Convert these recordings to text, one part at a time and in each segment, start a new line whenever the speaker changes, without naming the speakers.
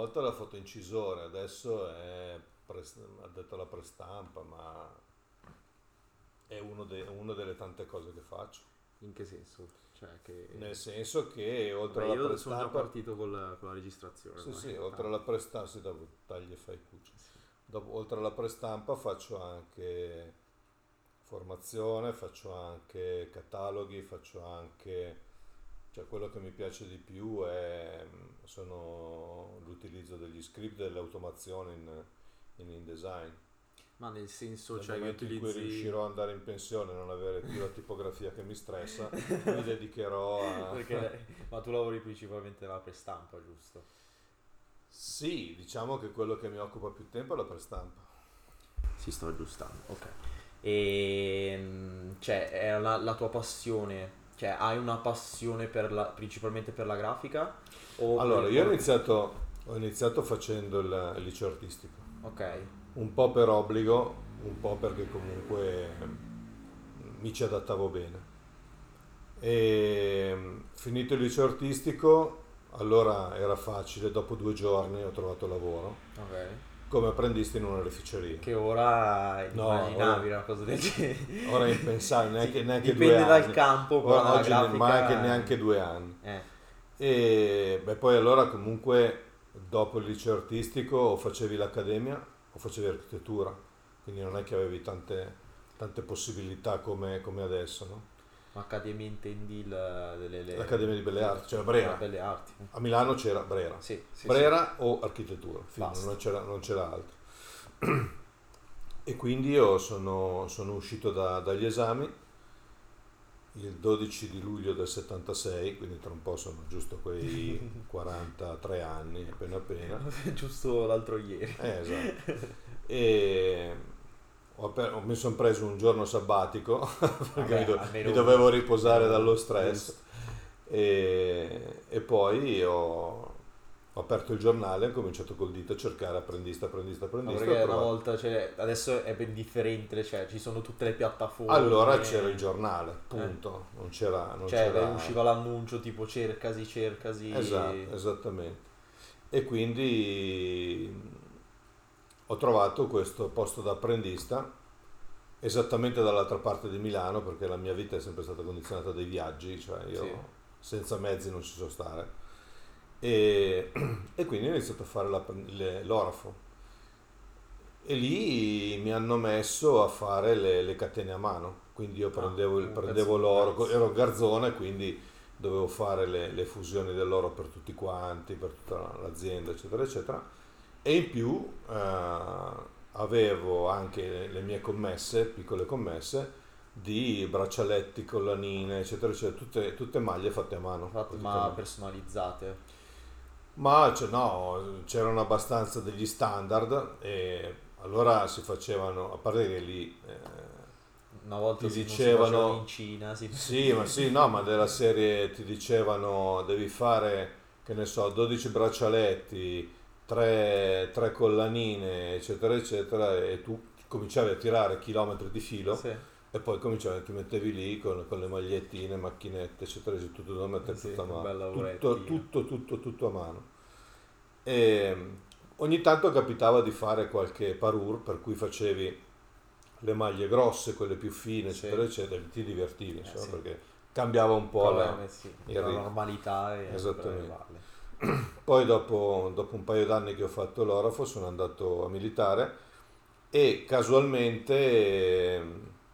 volta la fotoincisore, adesso è detto la prestampa, ma è uno, de, uno delle tante cose che faccio.
In che senso? Cioè che...
Nel senso che oltre
Beh,
alla
io
prestampa...
sono già partito con la, con la registrazione.
Sì, sì, oltre alla prestampa, sì, dopo tagli e fai cuccia. Dopo, oltre alla prestampa faccio anche formazione, faccio anche cataloghi, faccio anche... Cioè quello che mi piace di più è sono l'utilizzo degli script e delle automazioni in, in InDesign.
Ma nel senso,
Nel
cioè che
momento in cui
utilizzi...
riuscirò ad andare in pensione e non avere più la tipografia che mi stressa, mi dedicherò a...
Perché, ma tu lavori principalmente nella prestampa, giusto?
Sì, diciamo che quello che mi occupa più tempo è la prestampa.
Si sto aggiustando, ok. E cioè, è la, la tua passione, cioè hai una passione per la, principalmente per la grafica?
Allora, io ho iniziato, ho iniziato facendo il, il liceo artistico,
Ok,
un po' per obbligo, un po' perché comunque mi ci adattavo bene. E finito il liceo artistico, allora era facile, dopo due giorni ho trovato lavoro
ok.
Come apprendista in un'oreficeria.
Che ora
No,
immaginavi
ora-
una cosa del genere.
Ora è impensabile, neanche, neanche
Dipende
due
dal
anni.
campo, però
Ora, oggi
grafica-
ma anche neanche due anni.
Eh,
E beh, poi allora comunque dopo il liceo artistico o facevi l'accademia o facevi architettura, quindi non è che avevi tante, tante possibilità come, come adesso. No?
Accademia intendi le-
L'Accademia di Belle Arti, cioè Brera.
Belle Arti.
A Milano c'era Brera.
Sì, sì,
Brera o architettura, non c'era, non c'era altro. E quindi io sono, sono uscito da- dagli esami il 12 di luglio del 76, quindi tra un po' sono giusto quei 43 anni appena appena.
sì. Giusto l'altro ieri.
Eh, esatto. E ho mi sono preso un giorno sabbatico perché
Vabbè,
mi, do- mi dovevo riposare dallo stress. E, e poi ho, ho aperto il giornale, ho cominciato col dito a cercare apprendista, apprendista, apprendista.
perché
ho
una volta, cioè, adesso è ben differente, cioè ci sono tutte le piattaforme.
Allora c'era il giornale, punto. Non c'era... Non
Eh. Cioè
c'era...
usciva l'annuncio tipo cercasi, cercasi.
Esatto, esattamente. E quindi ho trovato questo posto da apprendista esattamente dall'altra parte di Milano perché la mia vita è sempre stata condizionata dai viaggi, cioè io
Sì.
senza mezzi non ci so stare. E, e quindi ho iniziato a fare la- le- l'orafo. E lì mi hanno messo a fare le, le catene a mano, quindi io prendevo, il-
un
prendevo l'oro, ero garzone, quindi dovevo fare le, le fusioni dell'oro per tutti quanti, per tutta l'azienda, eccetera, eccetera. E in più eh, avevo anche le, mie commesse, piccole commesse, di braccialetti, collanine, eccetera, eccetera, tutte, tutte maglie fatte a mano.
Infatti, ma personalizzate.
Ma cioè, no, c'erano abbastanza degli standard e allora si facevano, a parte che lì... eh,
Una volta
Ti dicevano-
in Cina, si
Sì, ma sì, no, ma della serie ti dicevano devi fare, che ne so, 12 braccialetti, 3, collanine, eccetera, eccetera, e tu cominciavi a tirare chilometri di filo
Sì.
e poi cominciavi, ti mettevi lì con, con le magliettine, macchinette, eccetera, eccetera, tutto da mettere
Sì,
tutto a mano. Tutto, tutto, tutto, tutto a mano. E ogni tanto capitava di fare qualche parure, per cui facevi le maglie grosse, quelle più fine,
Sì.
eccetera, eccetera, e ti divertivi, insomma,
sì.
perché cambiava un po' la...
Però, eh, sì, la normalità e
Esattamente. Poi dopo, dopo un paio d'anni che ho fatto l'orafo sono andato a militare e casualmente eh,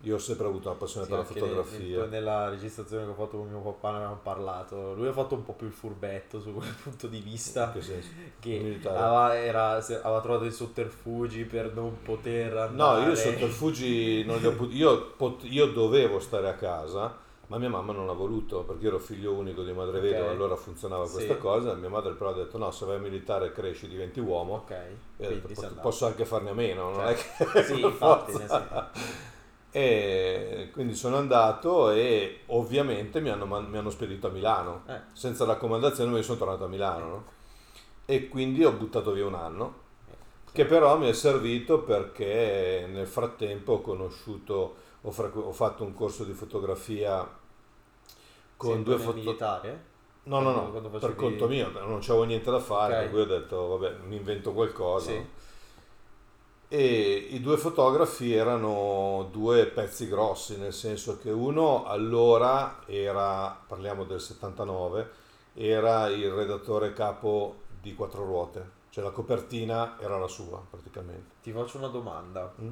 io ho sempre avuto una passione
Sì,
per la fotografia.
nel- nella registrazione che ho fatto con mio papà ne avevamo parlato. Lui ha fatto un po' più il furbetto su quel punto di vista.
Che senso?
Che aveva, era- aveva trovato dei sotterfugi per non poter
No,
andare.
io sotterfugi non li ho potuti, io, pot- io dovevo stare a casa, ma mia mamma non ha voluto perché io ero figlio unico di madre vedova, allora funzionava
Sì.
questa cosa. Mia madre però ha detto: No, se vai a militare cresci, diventi uomo.
Ok,
E detto,
sei
"Pot-
andato.
posso anche farne a meno, non è che
Sì, infatti,
forza."
nel
E quindi sono andato e ovviamente mi hanno, mi hanno spedito a Milano.
Eh.
Senza raccomandazione mi sono tornato a Milano. no? E quindi ho buttato via un anno, che però mi è servito perché nel frattempo ho conosciuto, ho, frequ- ho fatto un corso di fotografia con
Sempre
due
nel
foto-
militare?
No, no, no,
quando
per conto mio, non c'avevo niente da fare,
Ok.
per cui ho detto, vabbè, mi invento qualcosa.
Sì.
E i due fotografi erano due pezzi grossi, nel senso che uno allora era, parliamo del 79, era il redattore capo di Quattro Ruote, cioè la copertina era la sua praticamente.
Ti faccio una domanda.
Mm?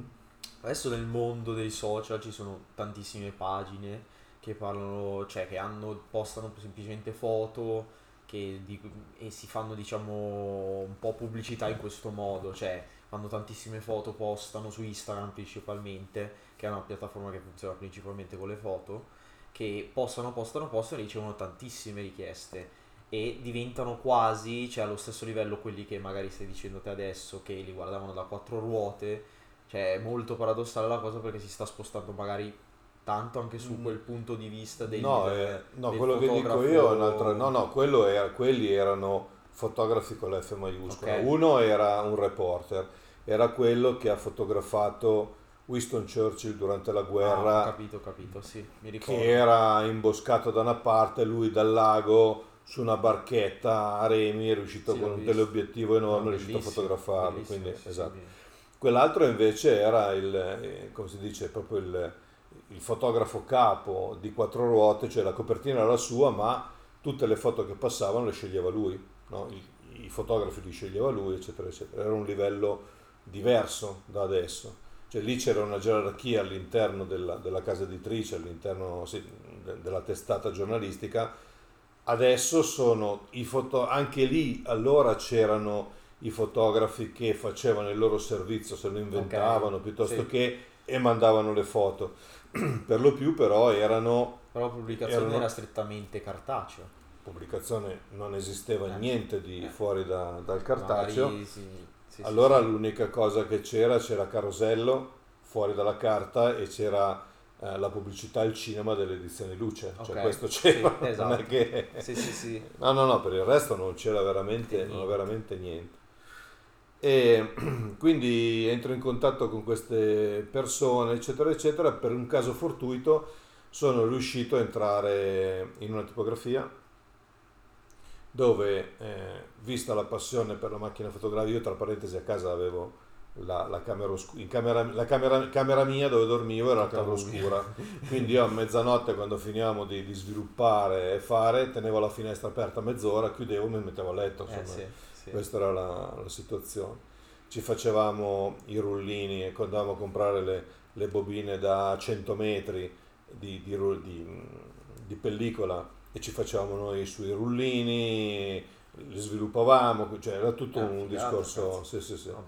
Adesso nel mondo dei social ci sono tantissime pagine che parlano, cioè che hanno, postano semplicemente foto che di- e si fanno diciamo un po' pubblicità in questo modo, cioè fanno tantissime foto, postano su Instagram principalmente, che è una piattaforma che funziona principalmente con le foto, che postano, postano, postano e ricevono tantissime richieste e diventano quasi, cioè allo stesso livello quelli che magari stai dicendo te adesso, che li guardavano da quattro ruote, cioè è molto paradossale la cosa perché si sta spostando magari tanto anche su
Mm.
quel punto di vista del,
No, eh, no,
del
quello che dico io è un'altra... No, no, quello era, quelli erano fotografi con la F maiuscola.
Ok.
Uno era un reporter, era quello che ha fotografato Winston Churchill durante la
Ah,
guerra
ho capito, ho capito, sì, mi ricordo.
che era imboscato da una parte, lui dal lago su una barchetta a remi, è riuscito
Sì,
con un teleobiettivo enorme,
No,
è riuscito a fotografarlo. Quindi,
sì,
esatto.
sì.
Quell'altro invece era il, eh, come si dice, proprio il, il fotografo capo di quattro ruote, cioè la copertina era sua, ma tutte le foto che passavano le sceglieva lui, no? I, i fotografi li sceglieva lui, eccetera, eccetera. Era un livello diverso da adesso. Cioè lì c'era una gerarchia all'interno della, della casa editrice, all'interno sì, de- della testata giornalistica. Adesso sono i foto, anche lì allora c'erano i fotografi che facevano il loro servizio, se lo inventavano piuttosto
sì.
che e mandavano le foto. per lo più però erano
Però la pubblicazione
Erano-
era strettamente cartacea.
pubblicazione, non esisteva
Eh.
niente di
Eh.
fuori da- dal cartaceo.
Magari sì, sì, sì,
allora
sì.
l'unica cosa che c'era, c'era Carosello fuori dalla carta e c'era eh, la pubblicità al cinema delle edizioni luce. Cioè
Ok,
questo
sì,
c'era, non
esatto.
è che...
Sì, sì, sì.
No, no, no, per il resto non c'era veramente, non veramente niente. E quindi entro in contatto con queste persone, eccetera, eccetera. Per un caso fortuito sono riuscito a entrare in una tipografia dove, eh, vista la passione per la macchina fotografica, io tra parentesi a casa avevo la, la camera oscura, in camera, la camera, camera mia dove dormivo era la camera oscura, quindi io a mezzanotte quando finivamo di, di sviluppare e fare, tenevo la finestra aperta mezz'ora, chiudevo e mi mettevo a letto,
Eh,
insomma,
sì, sì.
questa era la, la situazione. Ci facevamo i rullini e andavamo a comprare le, le bobine da 100 metri di, di di- di pellicola e ci facevamo noi sui rullini, li sviluppavamo, cioè era tutto
Ah,
un
figata,
discorso, sì, sì, sì,
Ah,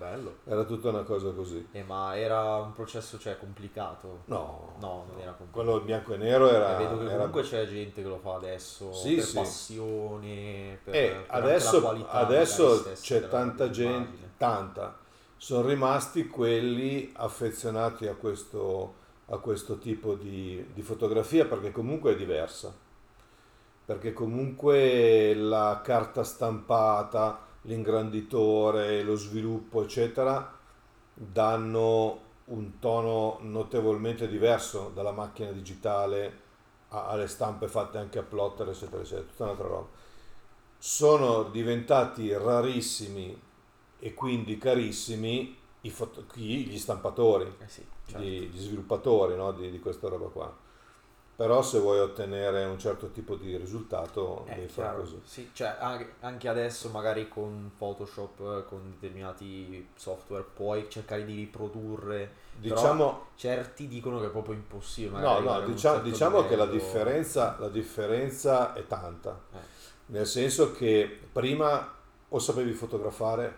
era tutta una cosa così.
Eh, ma era un processo, cioè, complicato?
No,
No, non era complicato.
quello bianco e nero era...
Eh, vedo che
era-
comunque c'è gente che lo fa adesso
Sì,
per
sì.
passione, per,
Eh,
per
adesso
qualità
adesso
stessa
c'è tanta gente,
dell'immagine.
tanta, sono rimasti quelli affezionati a questo, a questo tipo di, di fotografia perché comunque è diversa, perché comunque la carta stampata, l'ingranditore, lo sviluppo, eccetera, danno un tono notevolmente diverso dalla macchina digitale alle stampe fatte anche a plotter, eccetera, eccetera, tutta un'altra roba. Sono diventati rarissimi e quindi carissimi i foto- gli stampatori,
Eh sì, certo.
gli, gli sviluppatori no, di, di questa roba qua. Però se vuoi ottenere un certo tipo di risultato
Eh,
devi fare così.
sì, cioè anche, adesso magari con Photoshop, eh, con determinati software puoi cercare di riprodurre,
Diciamo,
certi dicono che è proprio impossibile.
no, no, diciamo,
certo
diciamo che la differenza, la differenza è tanta,
Eh.
nel senso che prima o sapevi fotografare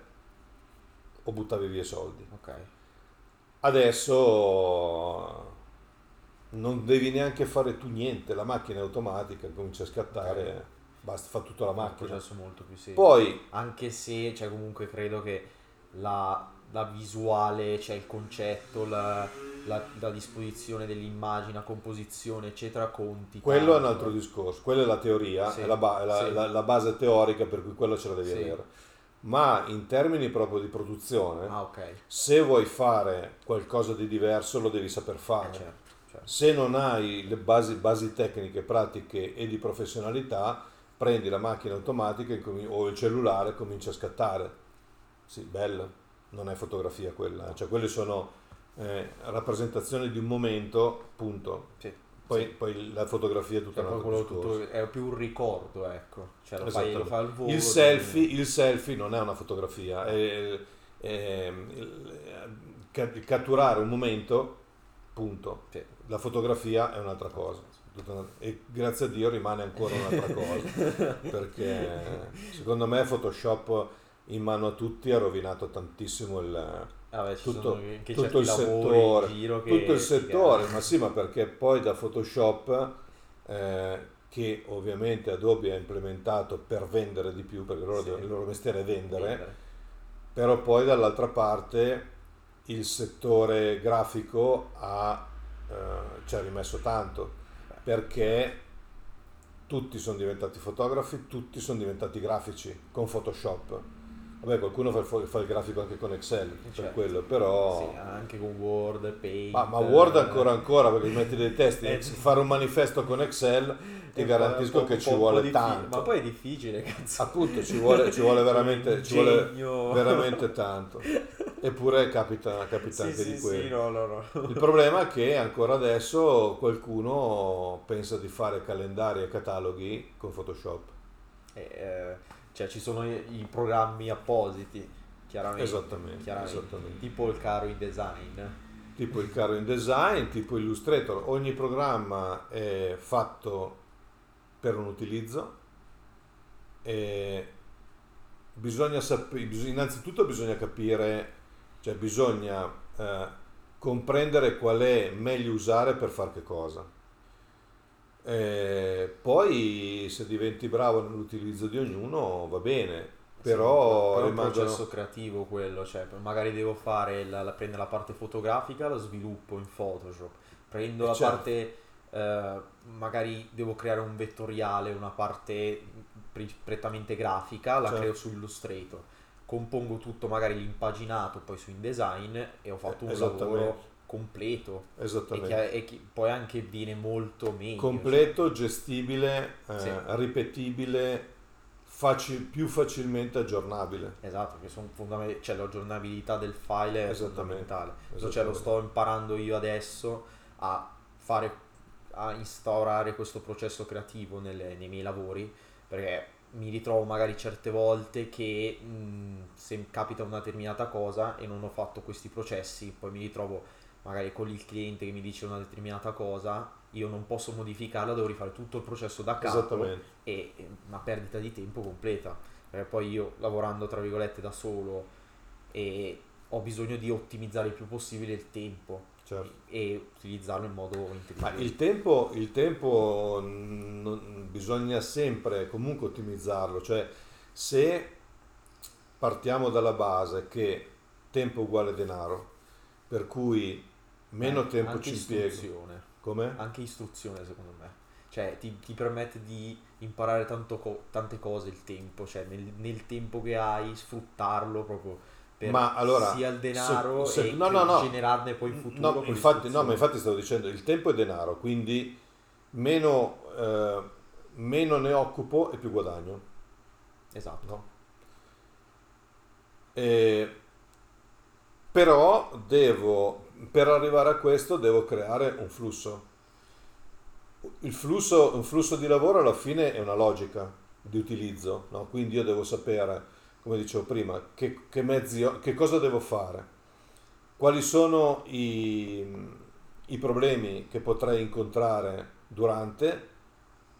o buttavi via i soldi.
Ok,
Adesso non devi neanche fare tu niente, la macchina è automatica, comincia a scattare, basta, fa tutto la
è
macchina.
processo molto più semplice.
Poi,
Anche se, cioè, comunque credo che la, la visuale, cioè il concetto, la, la- la disposizione dell'immagine, la composizione, eccetera, conti.
quello è un
tanto.
altro discorso, quella è la teoria,
Sì,
è la, ba- è
sì.
la- base teorica per cui quello ce la devi
Sì.
avere. Ma in termini proprio di produzione,
Ah, ok.
se vuoi fare qualcosa di diverso lo devi saper fare.
Eh, certo.
Se non hai le basi, basi tecniche, pratiche e di professionalità, prendi la macchina automatica o il cellulare e comincia a scattare. Sì, bello, non è fotografia quella, cioè quelle sono eh, rappresentazioni di un momento, punto.
Sì.
Poi,
Sì.
poi la fotografia è tutta
Cioè,
un
poi
altro
quello
discorso.
tutto è più un ricordo, ecco. Cioè, lo fai, lo
Esattamente.
fai al volo.
Il selfie, il selfie non è una fotografia, è, è- il- ca- catturare un momento, punto.
Sì.
La fotografia è un'altra cosa. E grazie a Dio rimane ancora un'altra cosa. perché secondo me Photoshop in mano a tutti ha rovinato tantissimo il,
Vabbè, ci
tutto, tutto il settore, tutto il settore, ma sì, ma perché poi da Photoshop, eh, che ovviamente Adobe ha implementato per vendere di più, perché loro
Sì.
il loro mestiere è vendere,
Vendere.
però poi dall'altra parte il settore grafico ha, eh, ci ha rimesso tanto, perché tutti sono diventati fotografi, tutti sono diventati grafici con Photoshop. Vabbè, qualcuno fa il, fa il grafico anche con Excel, per
Certo.
quello, però...
Sì, anche con Word, Paint.
Ma, ma Word ancora ancora perché metti dei testi,
Eh,
fare un manifesto con Excel ti garantisco che ci vuole tanto.
Ma poi è difficile, cazzo.
Appunto ci vuole, ci vuole veramente, ci vuole veramente tanto. Eppure capita, capita
Sì,
anche
sì,
di quello.
sì, no, no, no.
Il problema è che ancora adesso qualcuno pensa di fare calendari e cataloghi con Photoshop.
Eh, eh, cioè, ci sono i, i programmi appositi, chiaramente.
Esattamente,
chiaramente.
esattamente.
Tipo il caro InDesign.
tipo il caro InDesign, tipo Illustrator, ogni programma è fatto per un utilizzo e bisogna sapere, innanzitutto bisogna capire, cioè bisogna eh, comprendere qual è meglio usare per fare che cosa. E poi se diventi bravo nell'utilizzo di ognuno va bene, però,
però è un processo creativo quello, cioè magari devo fare la, la- prendo la parte fotografica, la sviluppo in Photoshop, prendo la
Certo.
parte eh, magari devo creare un vettoriale, una parte pre- prettamente grafica, la
Certo.
creo su Illustrator, compongo tutto magari l'impaginato poi su InDesign e ho fatto un lavoro completo e,
Esattamente.
che, e che poi anche viene molto meglio.
completo, gestibile, eh,
Sì.
ripetibile, faci- più facilmente aggiornabile.
cioè, esatto, che sono fondamentali, cioè l'aggiornabilità del file è
Esattamente.
fondamentale. Cioè, lo sto imparando io adesso a fare, a instaurare questo processo creativo nelle- nei miei lavori, perché mi ritrovo magari certe volte che mh, se capita una determinata cosa e non ho fatto questi processi, poi mi ritrovo magari con il cliente che mi dice una determinata cosa, io non posso modificarla, devo rifare tutto il processo da capo e e una perdita di tempo completa. Perché poi io lavorando tra virgolette da solo e ho bisogno di ottimizzare il più possibile il tempo
Certo.
e utilizzarlo in modo
Ma
intelligente.
il tempo, il tempo non- bisogna sempre comunque ottimizzarlo, cioè se partiamo dalla base che tempo uguale denaro, per cui meno
Eh,
tempo ci impiego.
istruzione,
Come?
anche istruzione secondo me. Cioè ti, ti permette di imparare tanto co- tante cose il tempo, cioè nel, nel tempo che hai sfruttarlo proprio per
Ma allora,
sia il denaro
se- se-
e
no,
che-
no, no.
generarne poi in futuro.
No, infatti, no, ma infatti stavo dicendo, il tempo è denaro, quindi meno, eh, meno ne occupo e più guadagno.
Esatto.
no? E- però devo, per arrivare a questo, devo creare un flusso. Il flusso, un flusso di lavoro alla fine è una logica di utilizzo, no? quindi io devo sapere, come dicevo prima, che, che mezzi, che cosa devo fare, quali sono i, i problemi che potrei incontrare durante,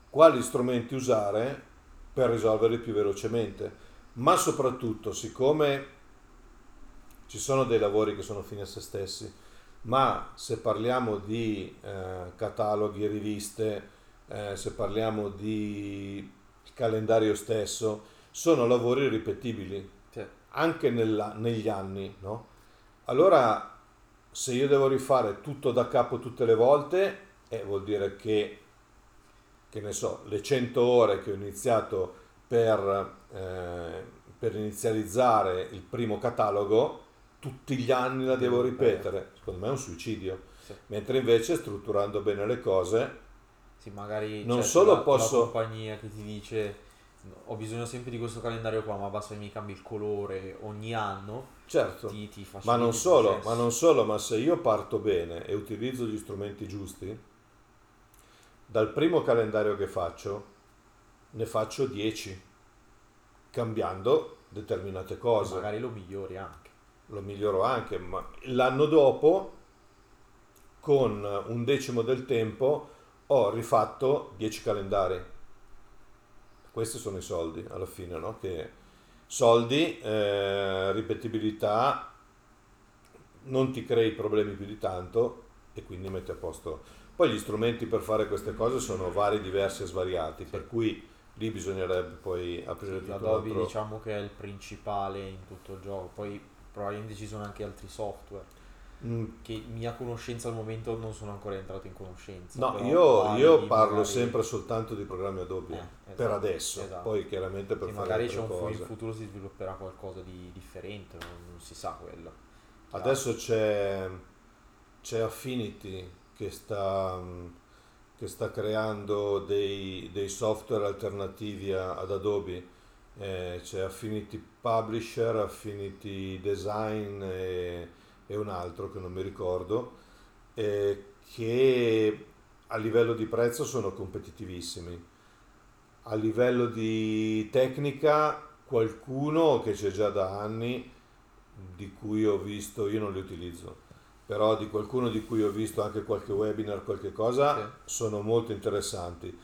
quali strumenti usare per risolverli più velocemente? Ma soprattutto siccome ci sono dei lavori che sono fini a se stessi, ma se parliamo di eh, cataloghi, riviste, eh, se parliamo di calendario stesso, sono lavori ripetibili
Sì.
anche nella- negli anni, no? Allora, se io devo rifare tutto da capo tutte le volte, eh, vuol dire che, che ne so, le 100 ore che ho iniziato per, eh, per inizializzare il primo catalogo, tutti gli anni la devo
Devo
ripetere. Secondo me è un suicidio.
Sì.
Mentre invece strutturando bene le cose,
Sì, magari
Non
c'è
solo
la,
posso-
la compagnia che ti dice ho bisogno sempre di questo calendario qua, ma basta che mi cambi il colore ogni anno,
Certo,
ti, ti
ma non solo, ma non solo, ma se io parto bene e utilizzo gli strumenti giusti, dal primo calendario che faccio ne faccio 10, cambiando determinate cose.
Magari lo migliori anche.
lo miglioro anche, ma l'anno dopo, con un decimo del tempo, ho rifatto 10 calendari. Questi sono i soldi alla fine, no? Che soldi, eh, ripetibilità, non ti crei problemi più di tanto e quindi metti a posto. Poi gli strumenti per fare queste cose sono vari, diversi e svariati, per cui lì bisognerebbe poi aprire tutto un
Adobe
altro...
diciamo che è il principale in tutto il gioco, poi probabilmente ci sono anche altri software
Mm,
che mia conoscenza al momento non sono ancora entrato in conoscenza.
No, io, io parlo
magari-
sempre soltanto di programmi Adobe,
Eh,
per
esatto,
adesso,
esatto.
poi chiaramente per
Sì,
fare
magari c'è un fu- in
cose.
futuro si svilupperà qualcosa di differente, non, non si sa quello.
Adesso c'è, c'è Affinity che sta, che sta creando dei, dei software alternativi a- ad Adobe. Eh, c'è Affinity Publisher, Affinity Design e, e un altro che non mi ricordo, eh, che a livello di prezzo sono competitivissimi. A livello di tecnica, qualcuno che c'è già da anni, di cui ho visto, io non li utilizzo, però di qualcuno di cui ho visto anche qualche webinar, qualche cosa, sono molto interessanti.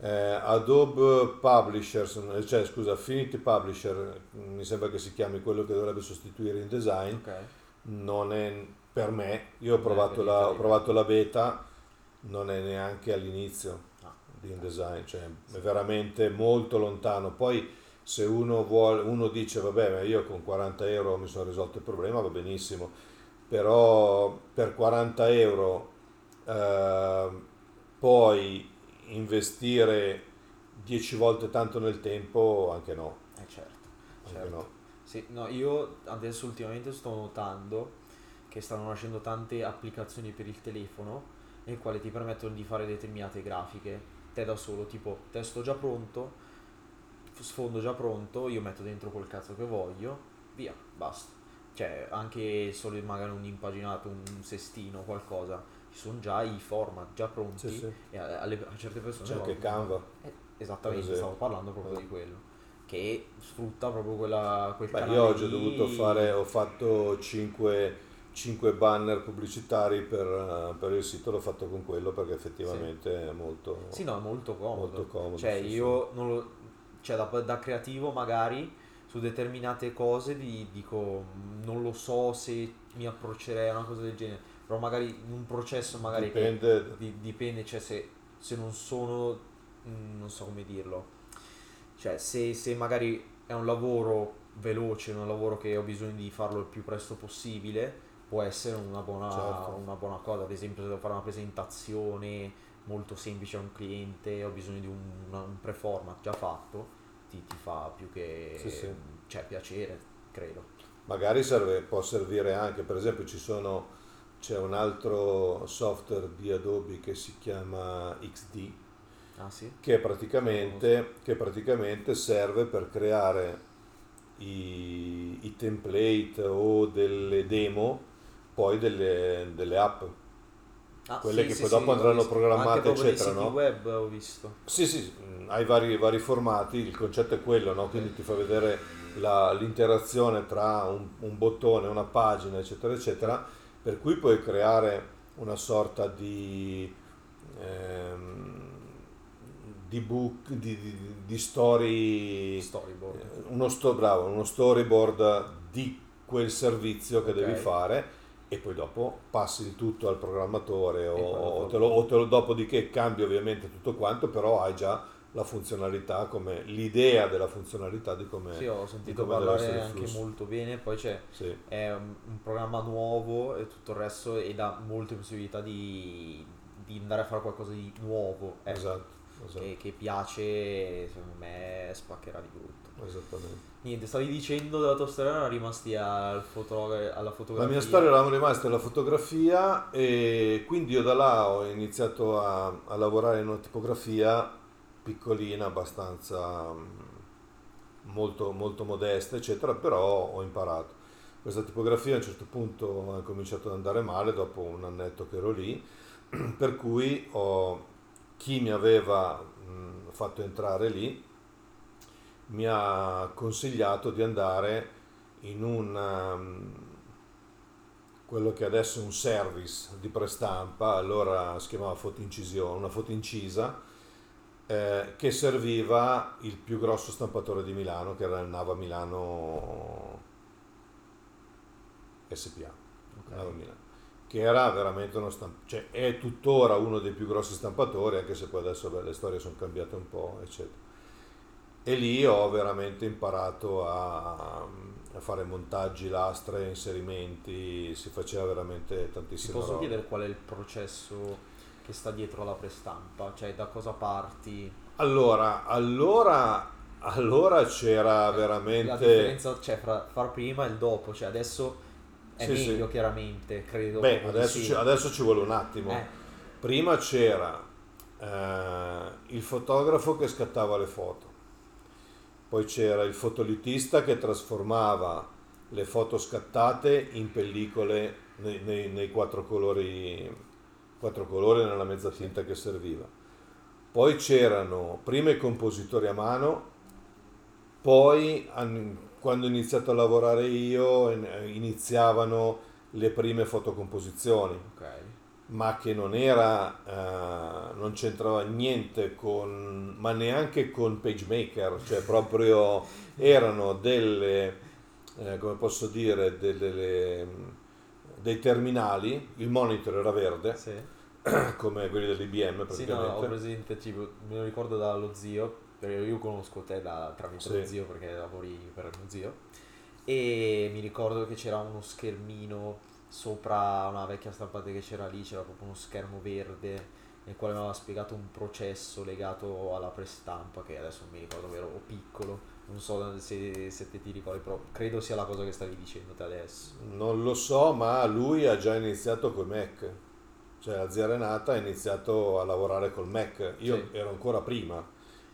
Eh, Adobe Publisher, cioè scusa, Affinity Publisher, mi sembra che si chiami quello che dovrebbe sostituire InDesign,
Ok.
Non è per me, io ho provato, la, ho provato la beta, non è neanche all'inizio
Ah.
di InDesign, cioè è veramente molto lontano. Poi se uno, vuole, uno dice vabbè ma io con 40 euro mi sono risolto il problema, va benissimo, però per 40 euro eh, poi investire 10 volte tanto nel tempo, anche no.
Eh certo,
Anche
certo.
no.
Sì, no, io adesso ultimamente sto notando che stanno nascendo tante applicazioni per il telefono nel quale ti permettono di fare determinate grafiche te da solo, tipo testo già pronto, sfondo già pronto, io metto dentro quel cazzo che voglio, via, basta. Cioè, anche solo magari un impaginato, un sestino, qualcosa, ci sono già i format già pronti
Sì, sì.
e a, alle- a certe persone
C'è anche
vanno-
Canva.
eh, esattamente, stavo parlando proprio
Eh.
di quello. Che sfrutta proprio quella, quel
Beh, io oggi ho dovuto fare, ho fatto 5, banner pubblicitari per, eh, per il sito, l'ho fatto con quello perché effettivamente è molto,
Sì, no, è molto comodo.
molto comodo.
Cioè,
sì, sì.
io non lo, cioè, da, da creativo magari su determinate cose di- dico "Mm, non lo so se mi approccerei a una cosa del genere, però magari in un processo magari che
Dipende,
di- dipende, cioè se, se non sono, mm, non so come dirlo, cioè se, se magari è un lavoro veloce, un lavoro che ho bisogno di farlo il più presto possibile, può essere una buona,
Certo.
una buona cosa, ad esempio se devo fare una presentazione molto semplice a un cliente, ho bisogno di un, una- un preformat già fatto, ti, ti fa più che
Sì, sì.
cioè, piacere, credo.
magari serve, può servire anche, per esempio ci sono, c'è un altro software di Adobe che si chiama XD,
Ah sì?
che praticamente, che praticamente serve per creare i, i template o delle demo poi delle, delle app.
Ah,
Quelle
sì,
che poi
sì,
dopo andranno programmate, eccetera, no?
web ho visto.
Sì, sì, mh, hai vari, vari formati, il concetto è quello, no? quindi ti fa vedere la- l'interazione tra un, un bottone, una pagina, eccetera, eccetera, per cui puoi creare una sorta di, ehm, di book, di, di, di story,
Storyboard.
eh, uno, sto, bravo, uno storyboard di quel servizio che devi
Ok.
fare e poi dopo passi il tutto al programmatore o, o te lo, o te lo- dopodiché cambi ovviamente tutto quanto, però hai già la funzionalità come l'idea della funzionalità di come
Sì, ho sentito parlare anche molto bene, poi c'è
sì,
è un, un programma nuovo e tutto il resto e dà molte possibilità di, di andare a fare qualcosa di nuovo, ecco,
esatto, esatto,
che, che piace, secondo me spaccherà di brutto.
esattamente.
Niente, stavi dicendo della tua storia, erano rimasti al fotogra- alla
La
fotografia.
mia storia eravamo rimasti alla fotografia e quindi io da là ho iniziato a, a lavorare in una tipografia piccolina, abbastanza, molto, molto modeste, eccetera, però ho imparato. Questa tipografia a un certo punto ha cominciato ad andare male dopo un annetto che ero lì, per cui ho, chi mi aveva mh, fatto entrare lì mi ha consigliato di andare in un um, quello che adesso è un service di prestampa, allora si chiamava fotoincisione, una fotoincisa eh, che serviva il più grosso stampatore di Milano, che era il Nava Milano SPA. Okay. Nava Milano che era veramente uno stampatore, cioè è tuttora uno dei più grossi stampatori, anche se poi adesso beh, le storie sono cambiate un po', eccetera. E lì ho veramente imparato a, a fare montaggi, lastre, inserimenti, si faceva veramente tantissimo.
Ti posso roba. chiedere qual è il processo che sta dietro alla prestampa? Cioè da cosa parti?
Allora, allora, allora c'era veramente...
La differenza c'è fra far prima e il dopo, cioè adesso è sì, meglio sì. chiaramente, credo.
Beh, adesso, sì. ci, adesso, ci, vuole un attimo. Eh. Prima c'era eh, il fotografo che scattava le foto, poi c'era il fotolitista che trasformava le foto scattate in pellicole nei, nei, nei quattro colori quattro colori nella mezza tinta che serviva. Poi c'erano prima i compositori a mano, poi quando ho iniziato a lavorare io iniziavano le prime fotocomposizioni, okay. ma che non era, uh, non c'entrava niente con, ma neanche con PageMaker, cioè proprio erano delle, eh, come posso dire, delle, delle dei terminali, il monitor era verde, sì. come quelli dell'IBM praticamente. Sì, no,
ho presente, tipo, me lo ricordo dallo zio, perché io conosco te da, tramite sì. lo zio perché lavori per lo zio, e mi ricordo che c'era uno schermino sopra una vecchia stampata che c'era lì, c'era proprio uno schermo verde nel quale mi aveva spiegato un processo legato alla prestampa che adesso non mi ricordo ero piccolo non so se, se te ti ricordi, però credo sia la cosa che stavi dicendo te adesso.
Non lo so, ma lui ha già iniziato col Mac. Cioè la zia Renata ha iniziato a lavorare col Mac. Io sì. ero ancora prima.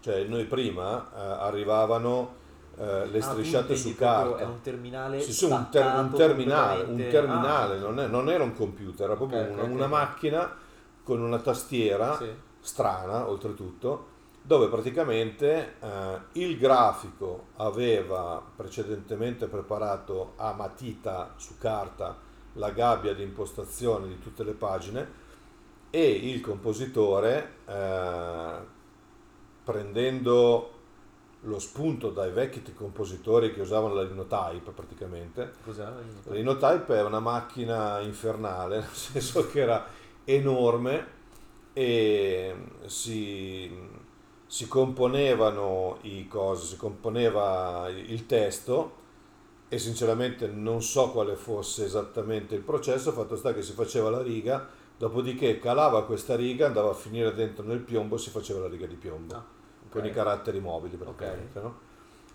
Cioè noi prima eh, arrivavano eh, le ah, strisciate su carta.
È un terminale
sì, sì, un, ter- un terminale, un terminale ah. non, è, non, era un computer, era proprio okay, una, okay. una, macchina con una tastiera sì. strana oltretutto dove praticamente eh, il grafico aveva precedentemente preparato a matita su carta la gabbia di impostazione di tutte le pagine e il compositore eh, prendendo lo spunto dai vecchi compositori che usavano la Linotype praticamente.
Cos'è
la Linotype? La Linotype è una macchina infernale, nel senso che era enorme e si si componevano i cose, si componeva il testo e sinceramente non so quale fosse esattamente il processo, fatto sta che si faceva la riga, dopodiché calava questa riga, andava a finire dentro nel piombo e si faceva la riga di piombo, ah. Con i caratteri mobili praticamente. No?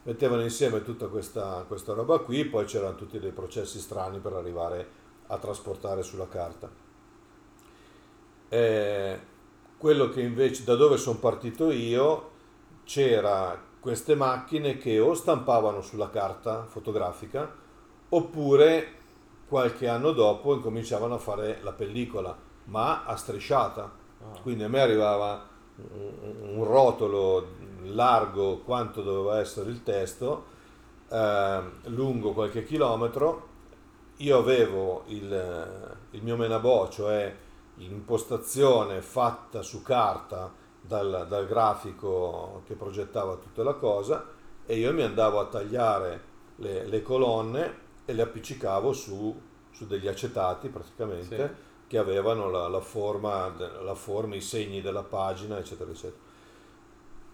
Mettevano insieme tutta questa, questa roba qui, poi c'erano tutti dei processi strani per arrivare a trasportare sulla carta. Eh, quello che invece da dove sono partito io c'era queste macchine che o stampavano sulla carta fotografica oppure qualche anno dopo incominciavano a fare la pellicola ma a strisciata ah. quindi a me arrivava un rotolo largo quanto doveva essere il testo eh, lungo qualche chilometro io avevo il, il mio menabò cioè l'impostazione fatta su carta dal, dal, grafico che progettava tutta la cosa e io mi andavo a tagliare le, le colonne e le appiccicavo su, su degli acetati praticamente sì. Che avevano la, la, forma, la, forma, i segni della pagina eccetera eccetera.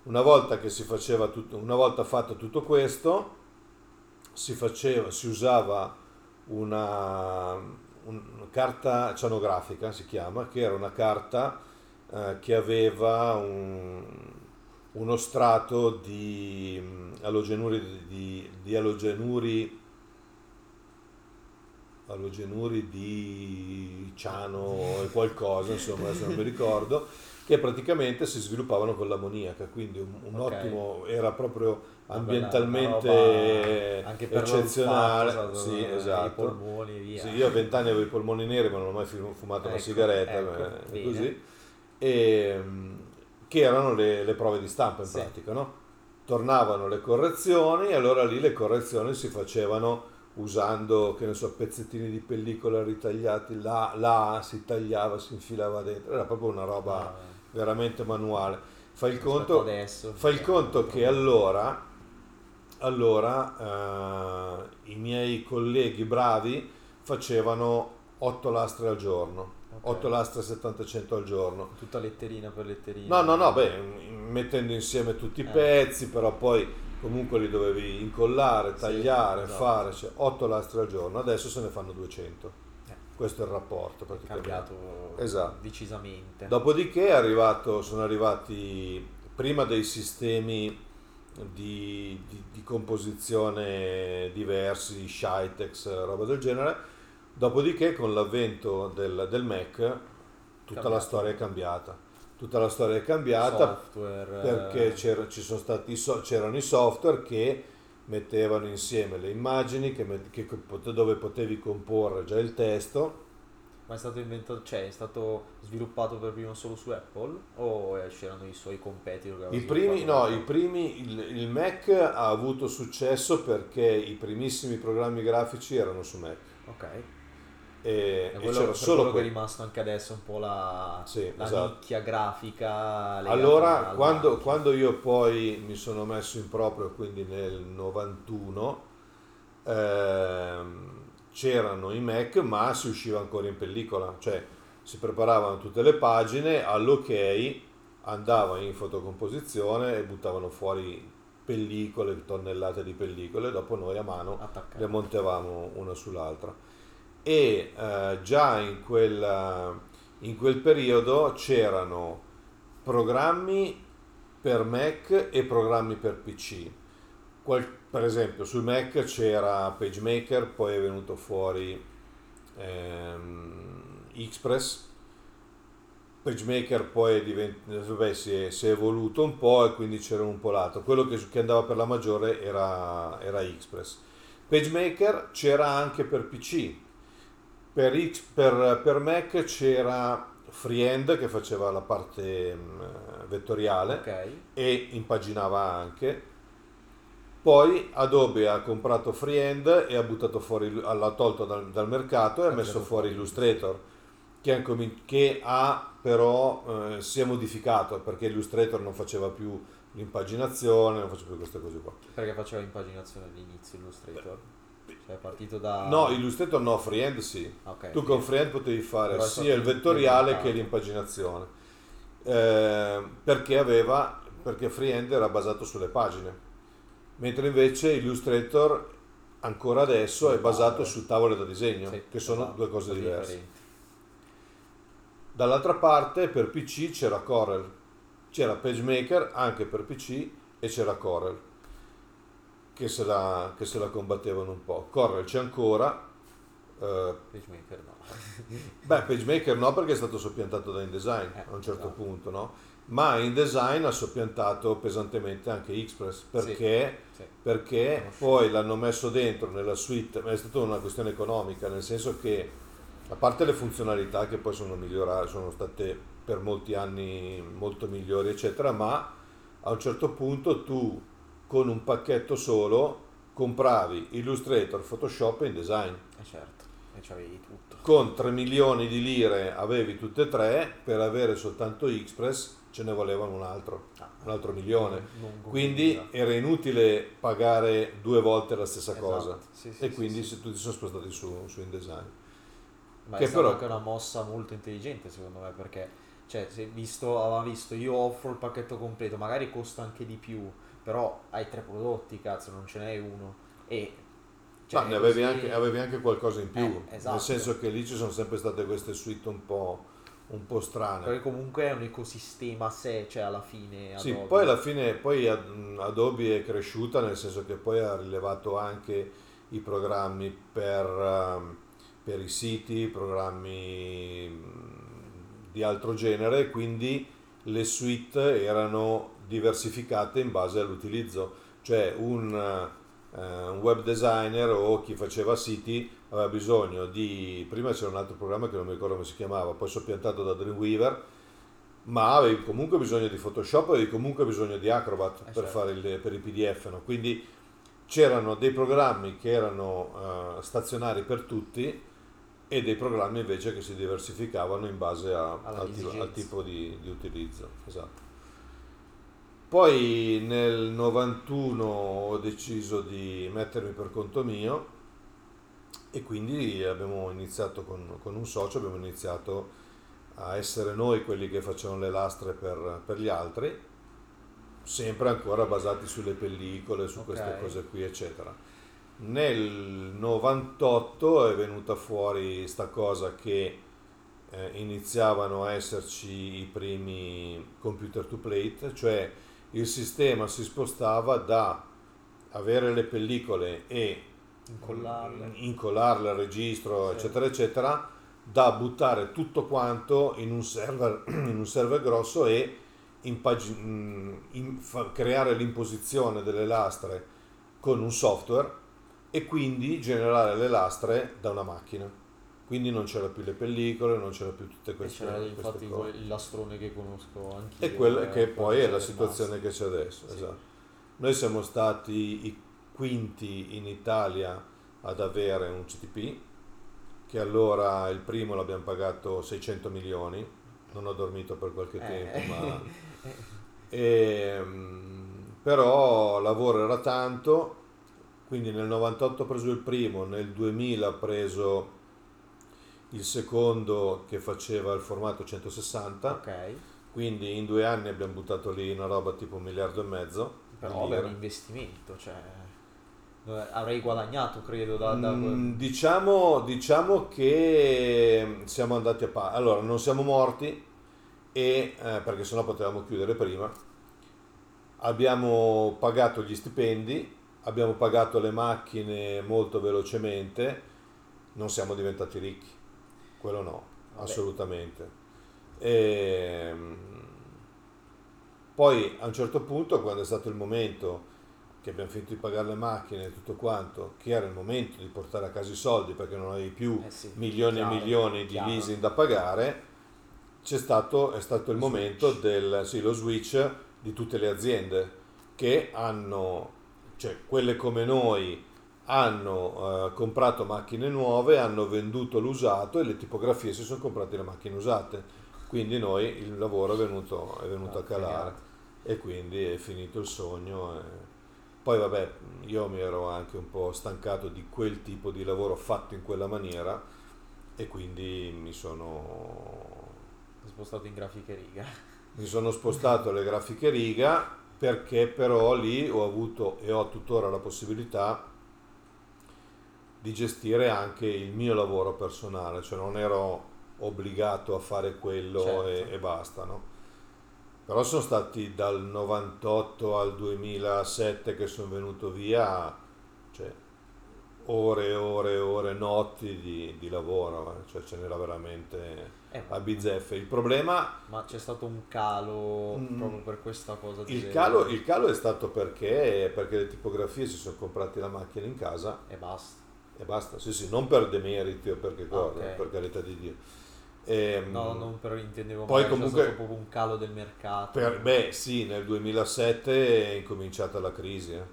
Una volta che si faceva tutto, una volta fatto tutto questo si, faceva, si usava una, una carta cianografica, si chiama, che era una carta eh, che aveva un, uno strato di mm, alogenuri di, di alogenuri alogenuri di ciano e qualcosa, insomma, adesso non mi ricordo, che praticamente si sviluppavano con l'ammoniaca, quindi un, un
Ok.
ottimo, era proprio
Una
ambientalmente
roba
eccezionale.
l'olfatto,
Sì,
i
esatto.
polmoni.
Sì, io a vent'anni avevo i polmoni neri, ma non ho mai fu- fumato una
Ecco,
sigaretta,
ecco,
eh,
bene.
così. E, mm, che erano le, le prove di stampa in
Sì.
pratica, no? Tornavano le correzioni e allora lì le correzioni si facevano usando, che ne so, pezzettini di pellicola ritagliati, la, la A si tagliava, si infilava dentro, era proprio una roba
Ah,
veramente manuale. Fai il conto,
adesso,
fai il
che-
conto che allora, allora eh, i miei colleghi bravi facevano 8 lastre al giorno,
Ok.
8 lastre 700 al giorno.
Tutta letterina per letterina.
No, no, no, beh, mettendo insieme tutti i
Eh.
pezzi, però poi comunque li dovevi incollare,
Sì,
tagliare,
esatto.
fare, cioè 8 lastre al giorno, adesso se ne fanno 200.
Eh.
Questo è il rapporto
È
praticamente.
cambiato
Esatto.
decisamente.
Dopodiché è arrivato, sono arrivati prima dei sistemi di, di- di composizione diversi, Shitex, roba del genere. Dopodiché con l'avvento del, del Mac tutta la
Cambiato.
storia è cambiata. Tutta la storia è cambiata
software
perché
eh,
c'era- stati c'erano i software che mettevano insieme le immagini che che dove potevi comporre già il testo.
Ma è stato inventato cioè è stato sviluppato per primo solo su Apple o c'erano i suoi competitor
I primi, no, i primi, il, il Mac ha avuto successo perché i primissimi programmi grafici erano su Mac.
Ok
e, e
quello,
c'era solo
quello che è rimasto anche adesso un po' la,
Sì,
la
esatto.
nicchia grafica
Allora,
al
quando, quando io poi mi sono messo in proprio, quindi nel 91, ehm, c'erano i Mac, ma si usciva ancora in pellicola, cioè si preparavano tutte le pagine, all'ok andava in fotocomposizione e buttavano fuori pellicole, tonnellate di pellicole, dopo noi a mano
attaccato
le montavamo una sull'altra e eh, già in quel, in quel periodo c'erano programmi per Mac e programmi per PC. Qual- per esempio sul Mac c'era PageMaker, poi è venuto fuori ehm, Express. PageMaker poi divent- vabbè, si, è, si è evoluto un po' e quindi c'era un po' l'altro. Quello che, che andava per la maggiore era, era Express. PageMaker c'era anche per PC. Per, X- per, per Mac c'era Freehand che faceva la parte mm, vettoriale
ok
e impaginava anche. Poi Adobe ha comprato Freehand e ha buttato fuori, l'ha tolto dal, dal mercato e ha messo fuori Illustrator, che, ha incomin- che ha però eh, si è modificato perché Illustrator non faceva più l'impaginazione, non faceva più queste cose qua.
perché faceva impaginazione all'inizio Illustrator cioè è partito da
No, Illustrator no, Freehand sì.
Ah, ok,
Tu con Freehand potevi fare
Però
sia il vettoriale che l'impaginazione. Eh, perché aveva perché Freehand era basato sulle pagine. Mentre invece Illustrator ancora adesso è basato su tavole da disegno,
Sì,
che sono
esatto,
due cose diverse.
differenti.
Dall'altra parte per PC c'era Corel, c'era PageMaker anche per PC e c'era Corel che se la, che se la combattevano un po'. Corel c'è ancora, eh,
PageMaker no
Beh, PageMaker no perché è stato soppiantato da InDesign
Eh,
a un certo
esatto.
punto, no? Ma InDesign ha soppiantato pesantemente anche Express perché,
sì.
perché
Conosciuto.
poi l'hanno messo dentro nella suite, ma è stata una questione economica, nel senso che a parte le funzionalità che poi sono migliorate, sono state per molti anni molto migliori, eccetera, ma a un certo punto tu con un pacchetto solo compravi Illustrator, Photoshop e InDesign
Eh certo, e c'avevi tutto.
con 3 milioni di lire avevi tutte e tre, per avere soltanto Express ce ne volevano un altro,
Ah,
un altro milione. Quindi era inutile pagare due volte la stessa
Esatto,
cosa.
sì, sì,
E
sì,
quindi tutti sono spostati su, su InDesign.
Ma
che
è stata
però-
anche una mossa molto intelligente secondo me perché cioè, se visto, aveva visto, io offro il pacchetto completo, magari costa anche di più, però hai tre prodotti, cazzo, non ce n'hai uno. E cioè,
Ma ne avevi
così-
anche, avevi anche qualcosa in più,
Eh, esatto.
nel senso che lì ci sono sempre state queste suite un po', un po' strane.
Perché comunque è un ecosistema a sé, cioè alla fine.
Sì,
Adobe.
poi alla fine poi Ad- Adobe è cresciuta nel senso che poi ha rilevato anche i programmi per, ehm, per i siti, programmi mm, di altro genere, quindi le suite erano diversificate in base all'utilizzo, cioè un, uh, un web designer o chi faceva siti aveva bisogno di, prima c'era un altro programma che non mi ricordo come si chiamava, poi soppiantato da Dreamweaver, ma avevi comunque bisogno di Photoshop, avevi comunque bisogno di Acrobat eh per, certo. fare il, per i PDF, no? quindi c'erano dei programmi che erano uh, stazionari per tutti e dei programmi invece che si diversificavano in base a, al, al, tipo di, di utilizzo. Esatto. Poi nel 91 ho deciso di mettermi per conto mio e quindi abbiamo iniziato con, con un socio, abbiamo iniziato a essere noi quelli che facevano le lastre per, per gli altri, sempre ancora basati sulle pellicole, su okay. queste cose qui, eccetera. Nel 98 è venuta fuori sta cosa che eh, iniziavano a esserci i primi computer to plate, cioè il sistema si spostava da avere le pellicole e
incollarle,
incollarle al registro, sì. eccetera, eccetera, da buttare tutto quanto in un server, in un server grosso e impag- mm, in, fa, creare l'imposizione delle lastre con un software e quindi generare le lastre da una macchina. Quindi non c'era più le pellicole, non c'era più tutte queste,
cose. c'era infatti cose. il lastrone che conosco anche
E quella eh, che poi è la situazione che c'è adesso. Sì. Esatto. Noi siamo stati i quinti in Italia ad avere un CTP, che allora il primo l'abbiamo pagato 600 milioni, non ho dormito per qualche eh. tempo, ma... e, ehm, però lavoro era tanto, quindi nel 98 ho preso il primo, nel 2000 ho preso il secondo che faceva il formato 160,
okay.
quindi in due anni abbiamo buttato lì una roba tipo un miliardo e mezzo.
Però è un investimento, cioè avrei guadagnato, credo. Da, da...
Mm, diciamo, diciamo, che siamo andati a pari. Allora, non siamo morti, e, eh, perché sennò potevamo chiudere prima. Abbiamo pagato gli stipendi, abbiamo pagato le macchine molto velocemente, non siamo diventati ricchi, quello no, Vabbè. assolutamente. E, ehm, poi a un certo punto, quando è stato il momento che abbiamo finito di pagare le macchine e tutto quanto, che era il momento di portare a casa i soldi perché non avevi più eh sì, milioni chiaro, e milioni di chiaro. leasing da pagare, c'è stato, è stato il lo momento switch. del sì, lo switch di tutte le aziende che hanno, cioè quelle come noi, hanno uh, comprato macchine nuove, hanno venduto l'usato e le tipografie si sono comprate le macchine usate. Quindi noi il lavoro è venuto, è venuto a calare e quindi è finito il sogno. E poi vabbè, io mi ero anche un po' stancato di quel tipo di lavoro fatto in quella maniera e quindi mi sono
spostato in grafiche riga.
Mi sono spostato alle grafiche riga perché però lì ho avuto e ho tuttora la possibilità di gestire anche il mio lavoro personale, cioè non ero obbligato a fare quello certo. e, e, basta, no? Però sono stati dal 98 al 2007 che sono venuto via, cioè ore e ore e ore, notti di, di lavoro, eh. cioè ce n'era veramente eh, a bizzeffe. Il problema...
Ma c'è stato un calo mm, proprio per questa cosa?
Il calo, il calo, è stato perché, perché le tipografie si sono comprate la macchina in casa.
E basta.
E basta, sì sì, non per demeriti o perché cosa, okay. per carità di Dio
e, ehm, no, non però intendevo poi comunque c'è proprio un calo del mercato.
Per, beh, sì, nel 2007 è incominciata la crisi, eh?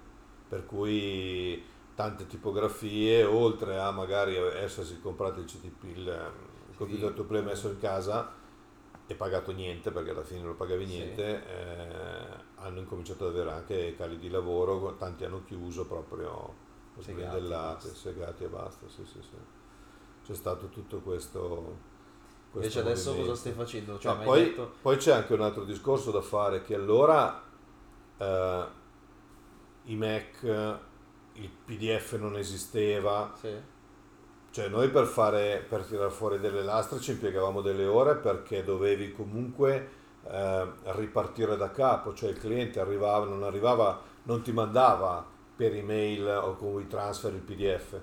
per cui tante tipografie, oltre a magari essersi comprate il CTP, il, il computer to play messo in casa e pagato niente, perché alla fine non pagavi niente, sì. eh, hanno incominciato ad avere anche cali di lavoro, tanti hanno chiuso proprio segati, segati e basta. Sì, sì, sì. C'è stato tutto questo
Invece adesso movimento. cosa stai facendo? Cioè,
no, poi, detto... poi, c'è anche un altro discorso da fare che allora eh, i Mac, il PDF non esisteva.
Sì.
Cioè noi per, fare, per tirare fuori delle lastre ci impiegavamo delle ore perché dovevi comunque eh, ripartire da capo, cioè il cliente arrivava, non arrivava, non ti mandava per email o con WeTransfer il PDF,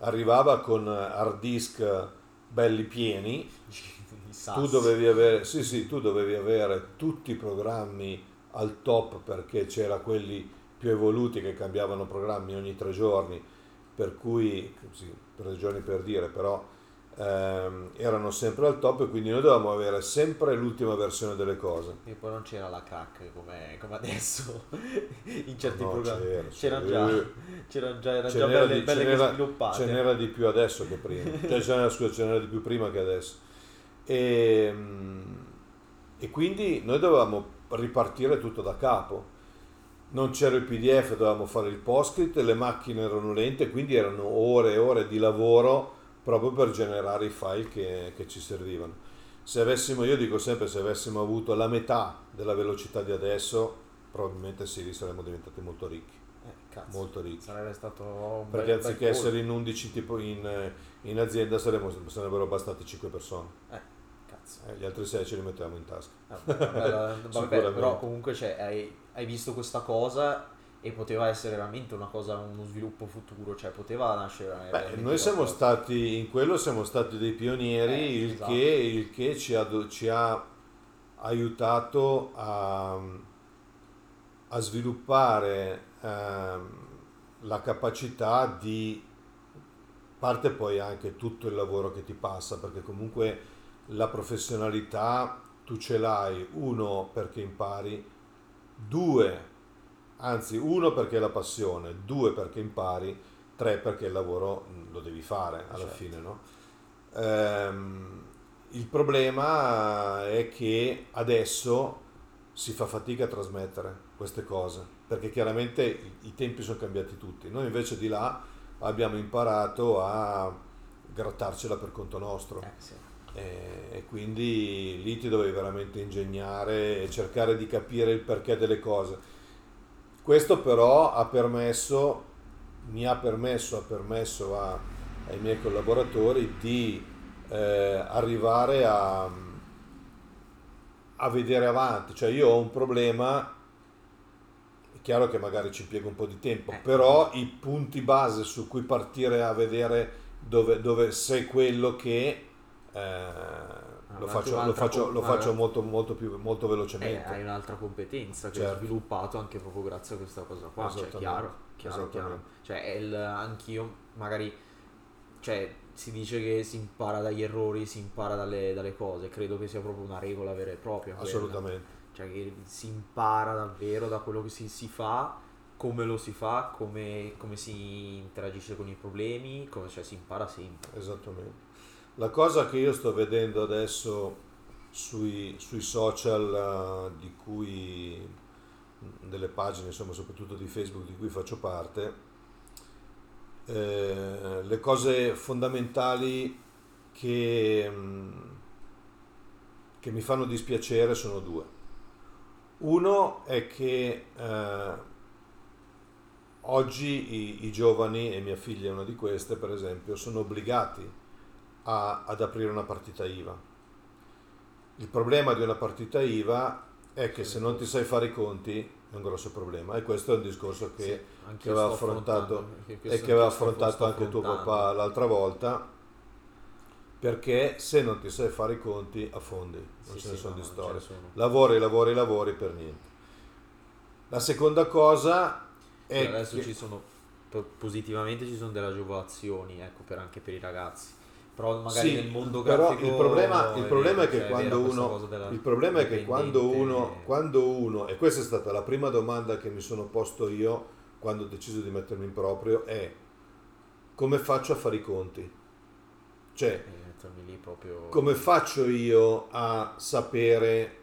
arrivava con hard disk belli pieni, tu dovevi avere, sì, sì, tu dovevi avere tutti i programmi al top perché c'era quelli più evoluti che cambiavano programmi ogni tre giorni, per cui, sì, tre giorni per dire, però ehm, erano sempre al top e quindi noi dovevamo avere sempre l'ultima versione delle cose.
E poi non c'era la crack come, come adesso in certi
No,
programmi.
c'era,
C'erano
c'era.
già, c'erano già, erano
Ce
già belle,
di-
belle
ce n'era-
sviluppate.
Ce n'era di più adesso che prima. Cioè, ce n'era, scusa, ce n'era di più prima che adesso. E, mm, e quindi noi dovevamo ripartire tutto da capo. Non c'era il PDF, dovevamo fare il PostScript, le macchine erano lente, quindi erano ore e ore di lavoro proprio per generare i file che, che ci servivano. Se avessimo, io dico sempre, se avessimo avuto la metà della velocità di adesso, probabilmente sì, saremmo diventati molto ricchi.
Eh, cazzo,
Molto ricchi.
sarebbe stato un
Perché
bel,
anziché
bel
essere in 11 tipo in, eh, in azienda saremmo, sarebbero bastate 5 persone.
Eh, cazzo.
Eh, gli altri 6 ce li mettiamo in tasca.
Vabbè, vabbè, vabbè,
Sicuramente.
però comunque cioè, hai, hai visto questa cosa e poteva essere veramente una cosa, uno sviluppo futuro, cioè poteva nascere
Beh, noi siamo
qualcosa.
stati, in quello siamo stati dei pionieri,
Eh,
il,
esatto.
che, il che ci ha, ci ha aiutato a, a sviluppare ehm, la capacità di, parte poi anche tutto il lavoro che ti passa, perché comunque la professionalità tu ce l'hai, uno perché impari, due, anzi uno perché è la passione, due perché impari, tre perché il lavoro mm, lo devi fare alla
Certo.
fine, no? Ehm, il problema è che adesso si fa fatica a trasmettere queste cose, perché chiaramente i, tempi sono cambiati tutti. Noi invece di là abbiamo imparato a grattarcela per conto nostro
Eh, sì.
e, e quindi lì ti dovevi veramente ingegnare e cercare di capire il perché delle cose. Questo però ha permesso, mi ha permesso, ha permesso a- ai miei collaboratori di eh, arrivare a, a vedere avanti. Cioè io ho un problema, è chiaro che magari ci impiego un po' di tempo,
Eh.
però i punti base su cui partire a vedere dove, dove sei quello che... eh, lo faccio, lo faccio, lo faccio molto, molto, più, molto
Eh,
velocemente.
hai un'altra competenza che
Certo.
hai sviluppato anche proprio grazie a questa cosa qua, cioè chiaro, chiaro, chiaro. Cioè il- anch'io magari, cioè si dice che si impara dagli errori, si impara dalle, dalle cose, credo che sia proprio una regola vera e propria.
Assolutamente.
Cioè che si impara davvero da quello che si, si fa, come lo si fa, come, come si interagisce con i problemi, come, cioè si impara sempre.
Esattamente. La cosa che io sto vedendo adesso sui, sui social eh, di cui, delle pagine, insomma, soprattutto di Facebook di cui faccio parte, eh, le cose fondamentali che, mm, che mi fanno dispiacere sono due. Uno è che eh, oggi i, i giovani, e mia figlia è una di queste per esempio, sono obbligati a- ad aprire una partita IVA. Il problema di una partita IVA è che se non ti sai fare i conti è un grosso problema e questo è un discorso che,
Sì,
che aveva affrontato e che aveva affrontato anche tuo papà l'altra volta perché se non ti sai fare i conti affondi, non
Sì,
ce ne
sì,
sono
no,
di storie.
sono.
Lavori, lavori, lavori per niente. La seconda cosa è
adesso
che-
ci sono po- positivamente ci sono delle agevolazioni ecco per anche per i ragazzi però magari
Sì,
nel mondo
però
grafico
il problema, il problema è che
cioè,
quando uno,
della
il problema è che quando uno, quando uno, e questa è stata la prima domanda che mi sono posto io quando ho deciso di mettermi in proprio, è come faccio a fare i conti? Cioè,
eh, proprio
come faccio io a sapere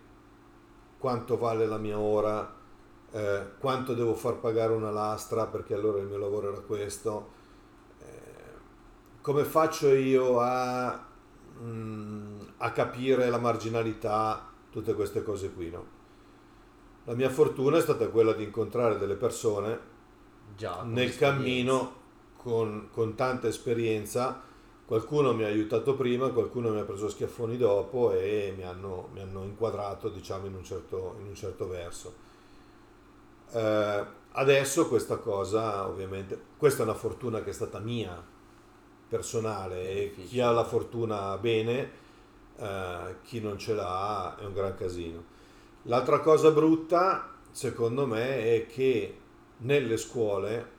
quanto vale la mia ora, eh, quanto devo far pagare una lastra? Perché allora il mio lavoro era questo, come faccio io a, mm, a capire la marginalità, tutte queste cose qui, no? La mia fortuna è stata quella di incontrare delle persone
già
nel cammino con, con tanta esperienza. Qualcuno mi ha aiutato prima, qualcuno mi ha preso schiaffoni dopo e mi hanno, mi hanno inquadrato diciamo, in, un certo, in un certo verso. Eh, adesso questa cosa, ovviamente, questa è una fortuna che è stata mia, personale e chi ha la fortuna bene, eh, chi non ce l'ha è un gran casino. L'altra cosa brutta, secondo me, è che nelle scuole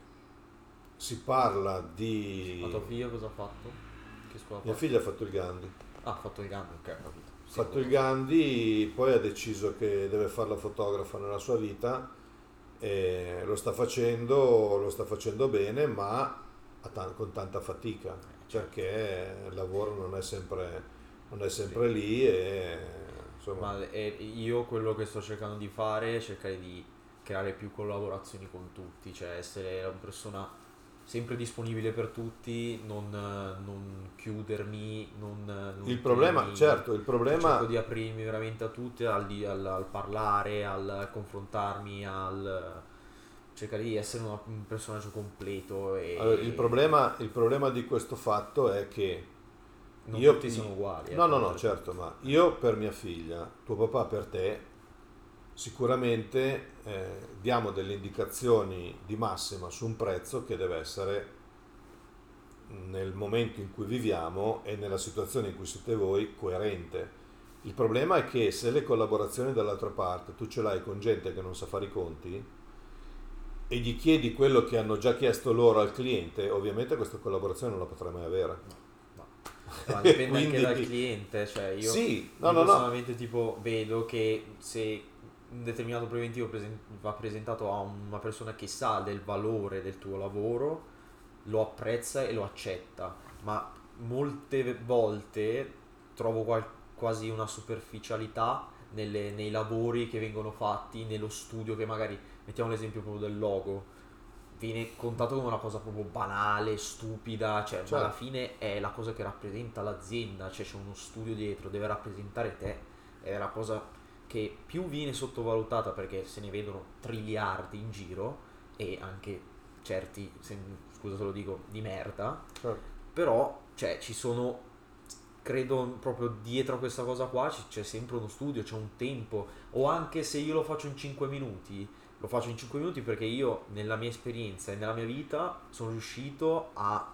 si parla di...
Ma tuo figlio cosa ha fatto? Che scuola ha
Mia
fatto?
figlia ha fatto il Gandhi.
Ah, ha fatto il Gandhi, ok, ho capito.
Ha fatto il Gandhi, poi ha deciso che deve fare la fotografa nella sua vita e lo sta facendo, lo sta facendo bene, ma ta- con tanta fatica, perché il lavoro non è sempre, non è sempre lì e insomma,
Ma io quello che sto cercando di fare è cercare di creare più collaborazioni con tutti, cioè essere una persona sempre disponibile per tutti, non, non chiudermi, non, non
il problema,
tenermi-
certo, il problema,
Cerco di aprirmi veramente a tutti, al, al- al parlare, al confrontarmi, al cercare di essere una- un personaggio completo e
allora, il problema, il problema di questo fatto è che
non
io-
tutti sono uguali.
No,
ecco,
no, no, certo, ma io per mia figlia, tuo papà per te, sicuramente eh, diamo delle indicazioni di massima su un prezzo che deve essere nel momento in cui viviamo e nella situazione in cui siete voi coerente. Il problema è che se le collaborazioni dall'altra parte tu ce l'hai con gente che non sa fare i conti e gli chiedi quello che hanno già chiesto loro al cliente, ovviamente questa collaborazione non la potrai mai avere.
Ma dipende
Quindi-
anche dal cliente, cioè io,
sì, no,
io
no, no.
personalmente tipo vedo che se un determinato preventivo presen- va presentato a una persona che sa del valore del tuo lavoro, lo apprezza e lo accetta, ma molte volte trovo qual- quasi una superficialità nelle- nei lavori che vengono fatti, nello studio che magari, mettiamo l'esempio proprio del logo, viene contato come una cosa proprio banale, stupida, cioè ma
Certo.
alla fine è la cosa che rappresenta l'azienda, cioè c'è uno studio dietro, deve rappresentare te, è la cosa che più viene sottovalutata perché se ne vedono triliardi in giro e anche certi, se- scusa se lo dico, di merda,
Certo.
però cioè ci sono credo proprio dietro a questa cosa qua c'è sempre uno studio, c'è un tempo o anche se io lo faccio in 5 minuti lo faccio in 5 minuti perché io nella mia esperienza e nella mia vita sono riuscito a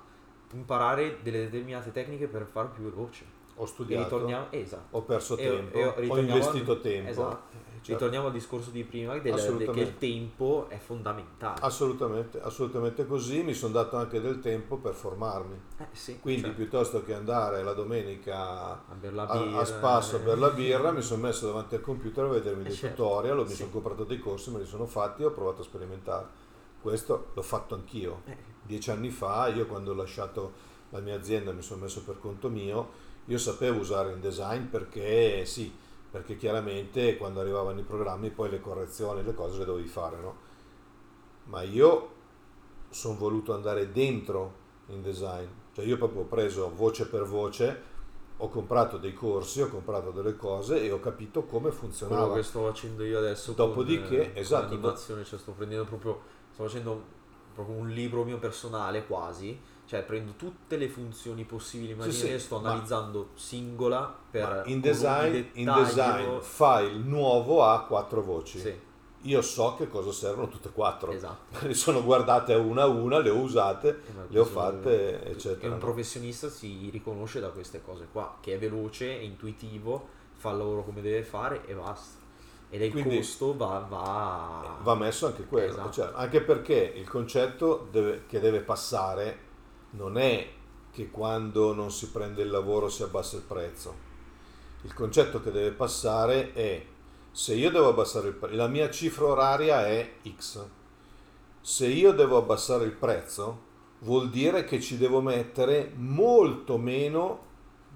imparare delle determinate tecniche per fare più veloce
Ho
e
studiato,
ritorniamo esatto
ho perso
E-
tempo,
e
ho
ritorniamo
investito tempo.
esatto.
Eh, certo.
ritorniamo al discorso di prima del, che il tempo è fondamentale
Assolutamente, assolutamente così, mi sono dato anche del tempo per formarmi.
eh, sì,
Quindi
cioè,
piuttosto che andare la domenica
a la
a,
birra,
a spasso per la
eh.
birra, mi sono messo davanti al computer a vedermi
Eh,
dei
certo,
tutorial, mi
sì.
sono comprato dei corsi, me li sono fatti e ho provato a sperimentare. Questo l'ho fatto anch'io. Dieci anni fa, io quando ho lasciato la mia azienda mi sono messo per conto mio, io sapevo usare InDesign perché sì, perché chiaramente quando arrivavano i programmi poi le correzioni, le cose le dovevi fare, no? Ma io sono voluto andare dentro InDesign, cioè io proprio ho preso voce per voce, ho comprato dei corsi, ho comprato delle cose e ho capito come
quello
funzionava.
che sto facendo io adesso
Dopodiché,
con, eh,
esatto,
con l'animazione, cioè sto prendendo proprio sto facendo proprio un libro mio personale quasi cioè prendo tutte le funzioni possibili
Sì,
immaginabili
sì,
sto analizzando singola per
InDesign,
un
InDesign
dettaglio-
file nuovo ha quattro voci.
sì,
Io so che cosa servono tutte e quattro.
esatto
le sono guardate una a una, le ho usate, le ho fatte,
e
eccetera.
un
no?
professionista si riconosce da queste cose qua che è veloce, è intuitivo fa il lavoro come deve fare e basta ed il
Quindi-
costo va, va...
Va messo anche quello,
Esatto.
cioè, anche perché il concetto deve- che deve passare non è che quando non si prende il lavoro si abbassa il prezzo. Il concetto che deve passare è se io devo abbassare il prezzo, la mia cifra oraria è X. Se io devo abbassare il prezzo, vuol dire che ci devo mettere molto meno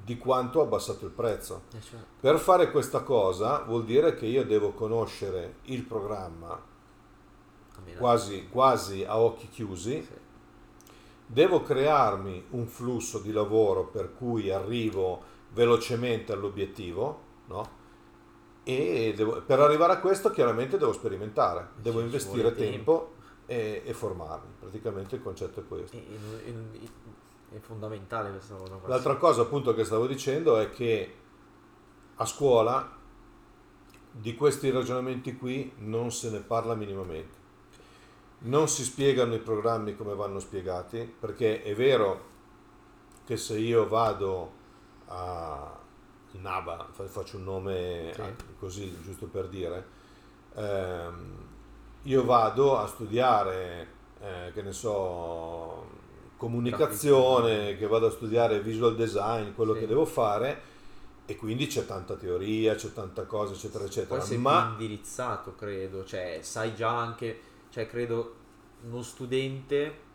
di quanto ho abbassato il prezzo.
Eh, cioè,
Per fare questa cosa vuol dire che io devo conoscere il programma quasi, quasi a occhi chiusi,
sì.
devo crearmi un flusso di lavoro per cui arrivo velocemente all'obiettivo, no? E devo- per arrivare a questo chiaramente devo sperimentare, devo
Ci
investire
vuole
tempo e, e formarmi. Praticamente il concetto è questo.
E- e- e- è fondamentale questa cosa qua.
L'altra cosa appunto che stavo dicendo è che a scuola di questi ragionamenti qui non se ne parla minimamente. Non si spiegano i programmi come vanno spiegati, perché è vero che se io vado a Naba, faccio un nome sì. così giusto per dire, ehm, io vado a studiare, eh, che ne so, comunicazione, che vado a studiare visual design, quello sì. che devo fare e quindi c'è tanta teoria, c'è tanta cosa, eccetera, eccetera.
Poi sei ma indirizzato, credo, cioè sai già anche, cioè credo uno studente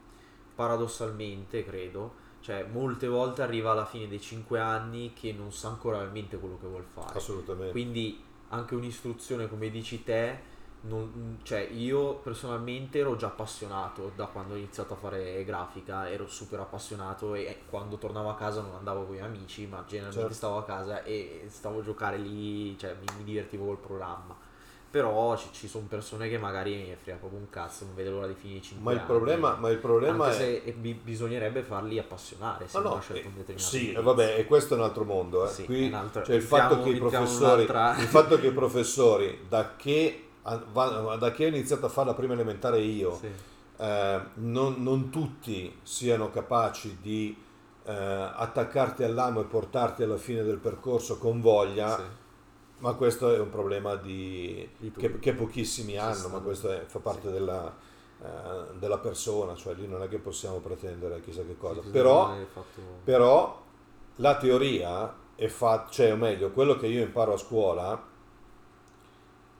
paradossalmente, credo, cioè molte volte arriva alla fine dei 5 anni che non sa ancora realmente quello che vuole fare.
Assolutamente.
Quindi anche un'istruzione come dici te non, cioè io personalmente ero già appassionato da quando ho iniziato a fare grafica, ero super appassionato e quando tornavo a casa non andavo con i miei amici, ma generalmente certo. stavo a casa e stavo a giocare lì, cioè mi, mi divertivo col programma. Però ci, ci sono persone che magari mi frega proprio un cazzo, non vedo l'ora di finire i 5
ma
il
anni. Problema, ma il problema
Anche è... bi- bisognerebbe farli appassionare se
no, no, eh, Sì, e vabbè, e questo è un altro mondo. Eh. Sì, Qui, altro, cioè il, fatto che i professori, il fatto che i professori, da che da che ho iniziato a fare la prima elementare io, sì. eh, non, non, tutti siano capaci di eh, attaccarti all'amo e portarti alla fine del percorso con voglia, sì. ma questo è un problema di, di che, che, pochissimi hanno, ma questo è, fa parte della, eh, della, persona, cioè lì non è che possiamo pretendere chissà che cosa. Però, fatto... però, la teoria è fatta, cioè o meglio, quello che io imparo a scuola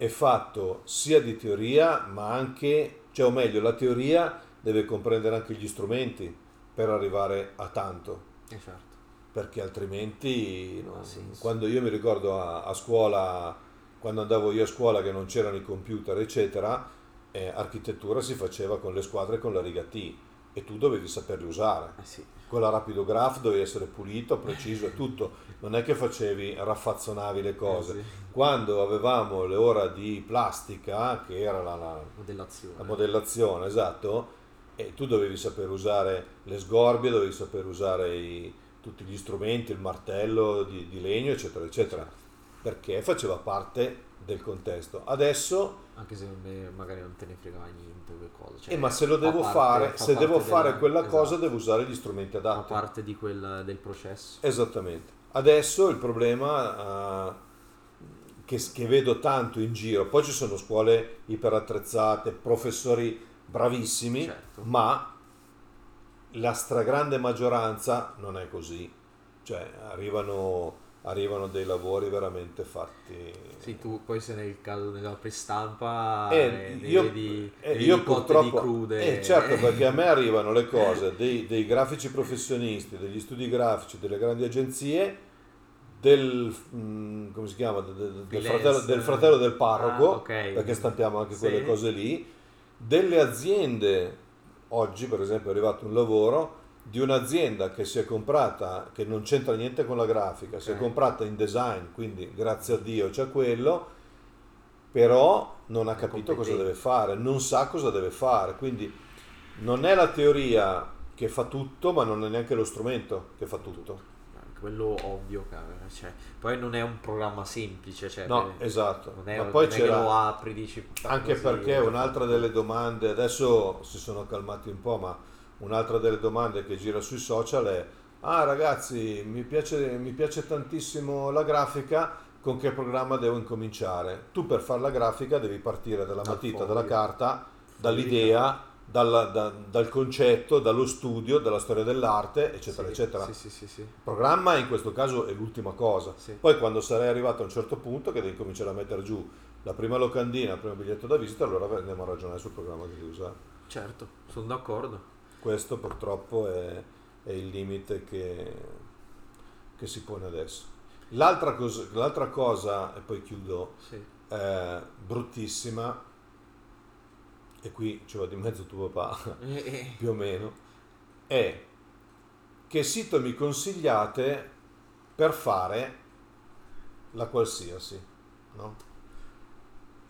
è fatto sia di teoria, ma anche, cioè o meglio, la teoria deve comprendere anche gli strumenti per arrivare a tanto.
Certo.
Perché altrimenti, no, quando io mi ricordo a, a, scuola, quando andavo io a scuola che non c'erano i computer, eccetera, eh, architettura si faceva con le squadre con la riga T e tu dovevi saperli usare.
Eh sì.
Con la rapido graph dovevi essere pulito, preciso e tutto. Non è che facevi, raffazzonavi le cose. Eh sì. Quando avevamo le ore di plastica, che era la, la,
modellazione.
la modellazione, esatto, e tu dovevi saper usare le sgorbie, dovevi saper usare i, tutti gli strumenti, il martello di, di legno, eccetera, eccetera, perché faceva parte del contesto. Adesso
anche se magari non te ne fregava niente quelle cose.
Cioè, eh, ma se lo devo parte, fare, se devo fare della, quella esatto, cosa devo usare gli strumenti adatti.
Fa parte di quel, del processo.
Esattamente. Adesso il problema uh, che, che, vedo tanto in giro, poi ci sono scuole iperattrezzate, professori bravissimi, certo. ma la stragrande maggioranza non è così. Cioè arrivano arrivano dei lavori veramente fatti.
Sì, tu poi se nel caso della prestampa
eh, eh, io, vedi, eh, io purtroppo, crude. Eh, certo, perché a me arrivano le cose dei, dei grafici professionisti, degli studi grafici, delle grandi agenzie del, mm, come si chiama, del, del, fratello, del fratello, del parroco, ah, okay. perché stampiamo anche sì. quelle cose lì, delle aziende, oggi per esempio è arrivato un lavoro di un'azienda che si è comprata, che non c'entra niente con la grafica, okay. si è comprata in design, quindi grazie a Dio c'è quello, però non ha capito cosa deve fare, non sa cosa deve fare, quindi non è la teoria che fa tutto, ma non è neanche lo strumento che fa tutto.
Quello ovvio, cioè, poi non è un programma semplice, cioè,
no, esatto.
Non è, ma poi non è lo apri, dici,
anche così, perché un'altra delle domande, adesso si sono calmati un po', ma Un'altra delle domande che gira sui social è, ah ragazzi, mi piace, mi piace tantissimo la grafica, con che programma devo incominciare? Tu per fare la grafica devi partire dalla matita, dalla carta, dall'idea, dal, da, dal, concetto, dallo studio, dalla storia dell'arte, eccetera,
sì,
eccetera.
Sì, sì,
Il programma in questo caso è l'ultima cosa. Poi quando sarai arrivato a un certo punto che devi cominciare a mettere giù la prima locandina, il primo biglietto da visita, allora andiamo a ragionare sul programma che devi usare.
Certo, sono d'accordo.
Questo purtroppo è, è il limite che, che, si pone adesso. L'altra cosa, l'altra cosa e poi chiudo,
sì.
eh, bruttissima, e qui ci va di mezzo tuo papà, più o meno, è che sito mi consigliate per fare la qualsiasi, no?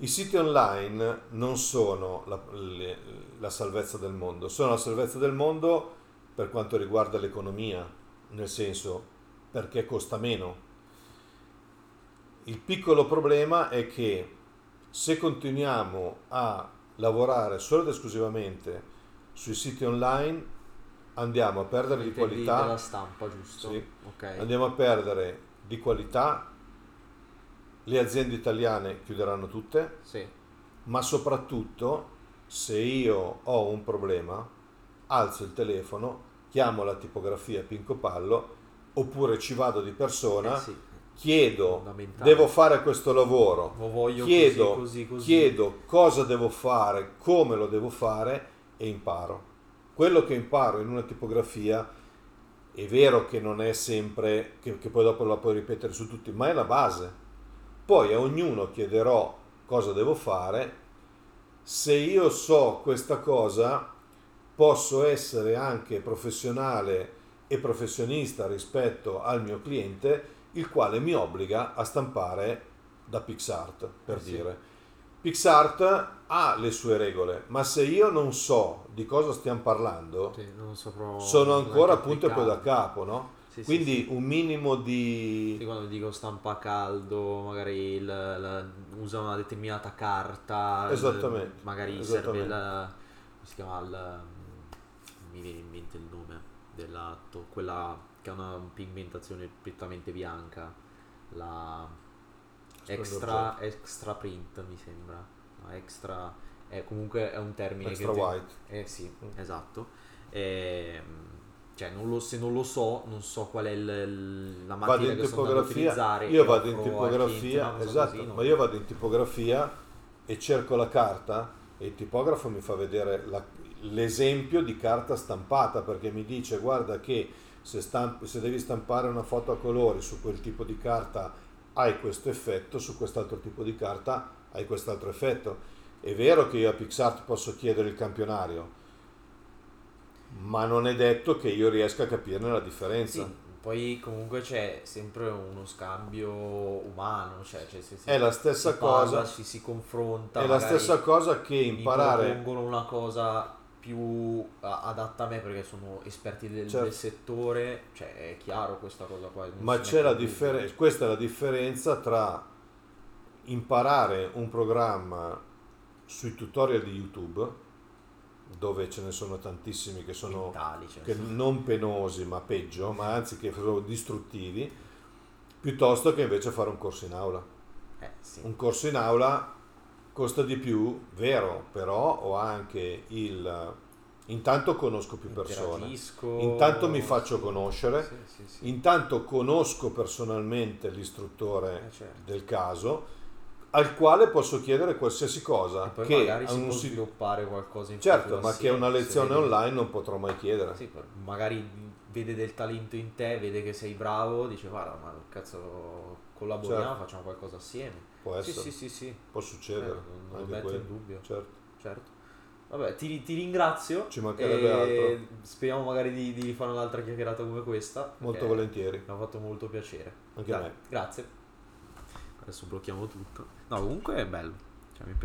I siti online non sono la, le, la salvezza del mondo, sono la salvezza del mondo per quanto riguarda l'economia, nel senso perché costa meno. Il piccolo problema è che se continuiamo a lavorare solo ed esclusivamente sui siti online, andiamo a perdere di
Intendi
qualità,
della stampa, giusto?
Sì.
Ok.
andiamo a perdere di qualità, le aziende italiane chiuderanno tutte,
Sì.
ma soprattutto se io ho un problema, alzo il telefono, chiamo la tipografia Pinco Pallo oppure ci vado di persona,
Eh sì.
chiedo, devo fare questo lavoro,
Lo
chiedo,
così, così, così.
chiedo cosa devo fare, come lo devo fare e imparo. Quello che imparo in una tipografia è vero che non è sempre, che, che poi dopo la puoi ripetere su tutti, ma è la base. Poi a ognuno chiederò cosa devo fare. Se io so questa cosa, posso essere anche professionale e professionista rispetto al mio cliente, il quale mi obbliga a stampare da PixArt, per
Eh sì.
dire. PixArt ha le sue regole, ma se io non so di cosa stiamo parlando,
Sì, saprò
sono ancora
neanche
appunto poi da capo, no?
Sì, sì,
Quindi
sì.
un minimo
Sì,
di...
quando dico stampa a caldo, magari il- la- usa una determinata carta, il-
Esattamente,
magari serve
esattamente.
il, come si chiama il, mi viene in mente il nome dell'atto, quella che ha una pigmentazione prettamente bianca, la extra, extra print mi sembra, No, extra, è comunque è un termine
Extra
che... te-
white.
eh sì,
Mm.
esatto. Ehm, cioè, non lo- se non lo so, non so qual è il- la
Vado
materia
in
che sto andando a utilizzare.
io vado in tipografia,
cliente
esatto,
così,
ma io vado in tipografia e cerco la carta e il tipografo mi fa vedere la- l'esempio di carta stampata perché mi dice guarda che se, stamp- se devi stampare una foto a colori su quel tipo di carta hai questo effetto, su quest'altro tipo di carta hai quest'altro effetto. È vero che io a PixArt posso chiedere il campionario, ma non è detto che io riesca a capirne la differenza.
Sì, poi comunque c'è sempre uno scambio umano, cioè, cioè se si,
È la stessa
si parla,
cosa.
ci si confronta.
È la stessa cosa che
mi
imparare.
propongono una cosa più adatta a me perché sono esperti del,
Certo.
del settore, cioè è chiaro questa cosa qua.
Ma
si
c'è la differenza, questa è la differenza tra imparare un programma sui tutorial di YouTube, dove ce ne sono tantissimi che sono
Mentali, cioè,
che non penosi, ma peggio, ma anzi che sono distruttivi, piuttosto che invece fare un corso in aula.
Eh, sì.
Un corso in aula costa di più, vero, però ho anche il... Intanto conosco più persone, intanto mi faccio
sì,
conoscere,
sì.
intanto conosco personalmente l'istruttore
Eh, certo.
del caso, al quale posso chiedere qualsiasi cosa
E poi
che
magari
a
si può
sit-
sviluppare qualcosa in
Certo, ma che
assieme,
una lezione online non potrò mai chiedere.
Sì, magari vede del talento in te, vede che sei bravo, dice guarda, ma cazzo, collaboriamo,
Certo.
facciamo qualcosa assieme.
Può
Sì,
essere,
sì, sì, sì,
può succedere.
Eh, non- non lo metto
quello.
in dubbio.
Certo.
certo. Vabbè, ti, ti ringrazio.
Ci mancherebbe altro.
Speriamo magari di, di fare un'altra chiacchierata come questa.
Molto volentieri.
Mi ha fatto molto piacere.
Anche a
Dai,
me.
Grazie. Adesso blocchiamo tutto. No, comunque è bello. Cioè, mi, pi-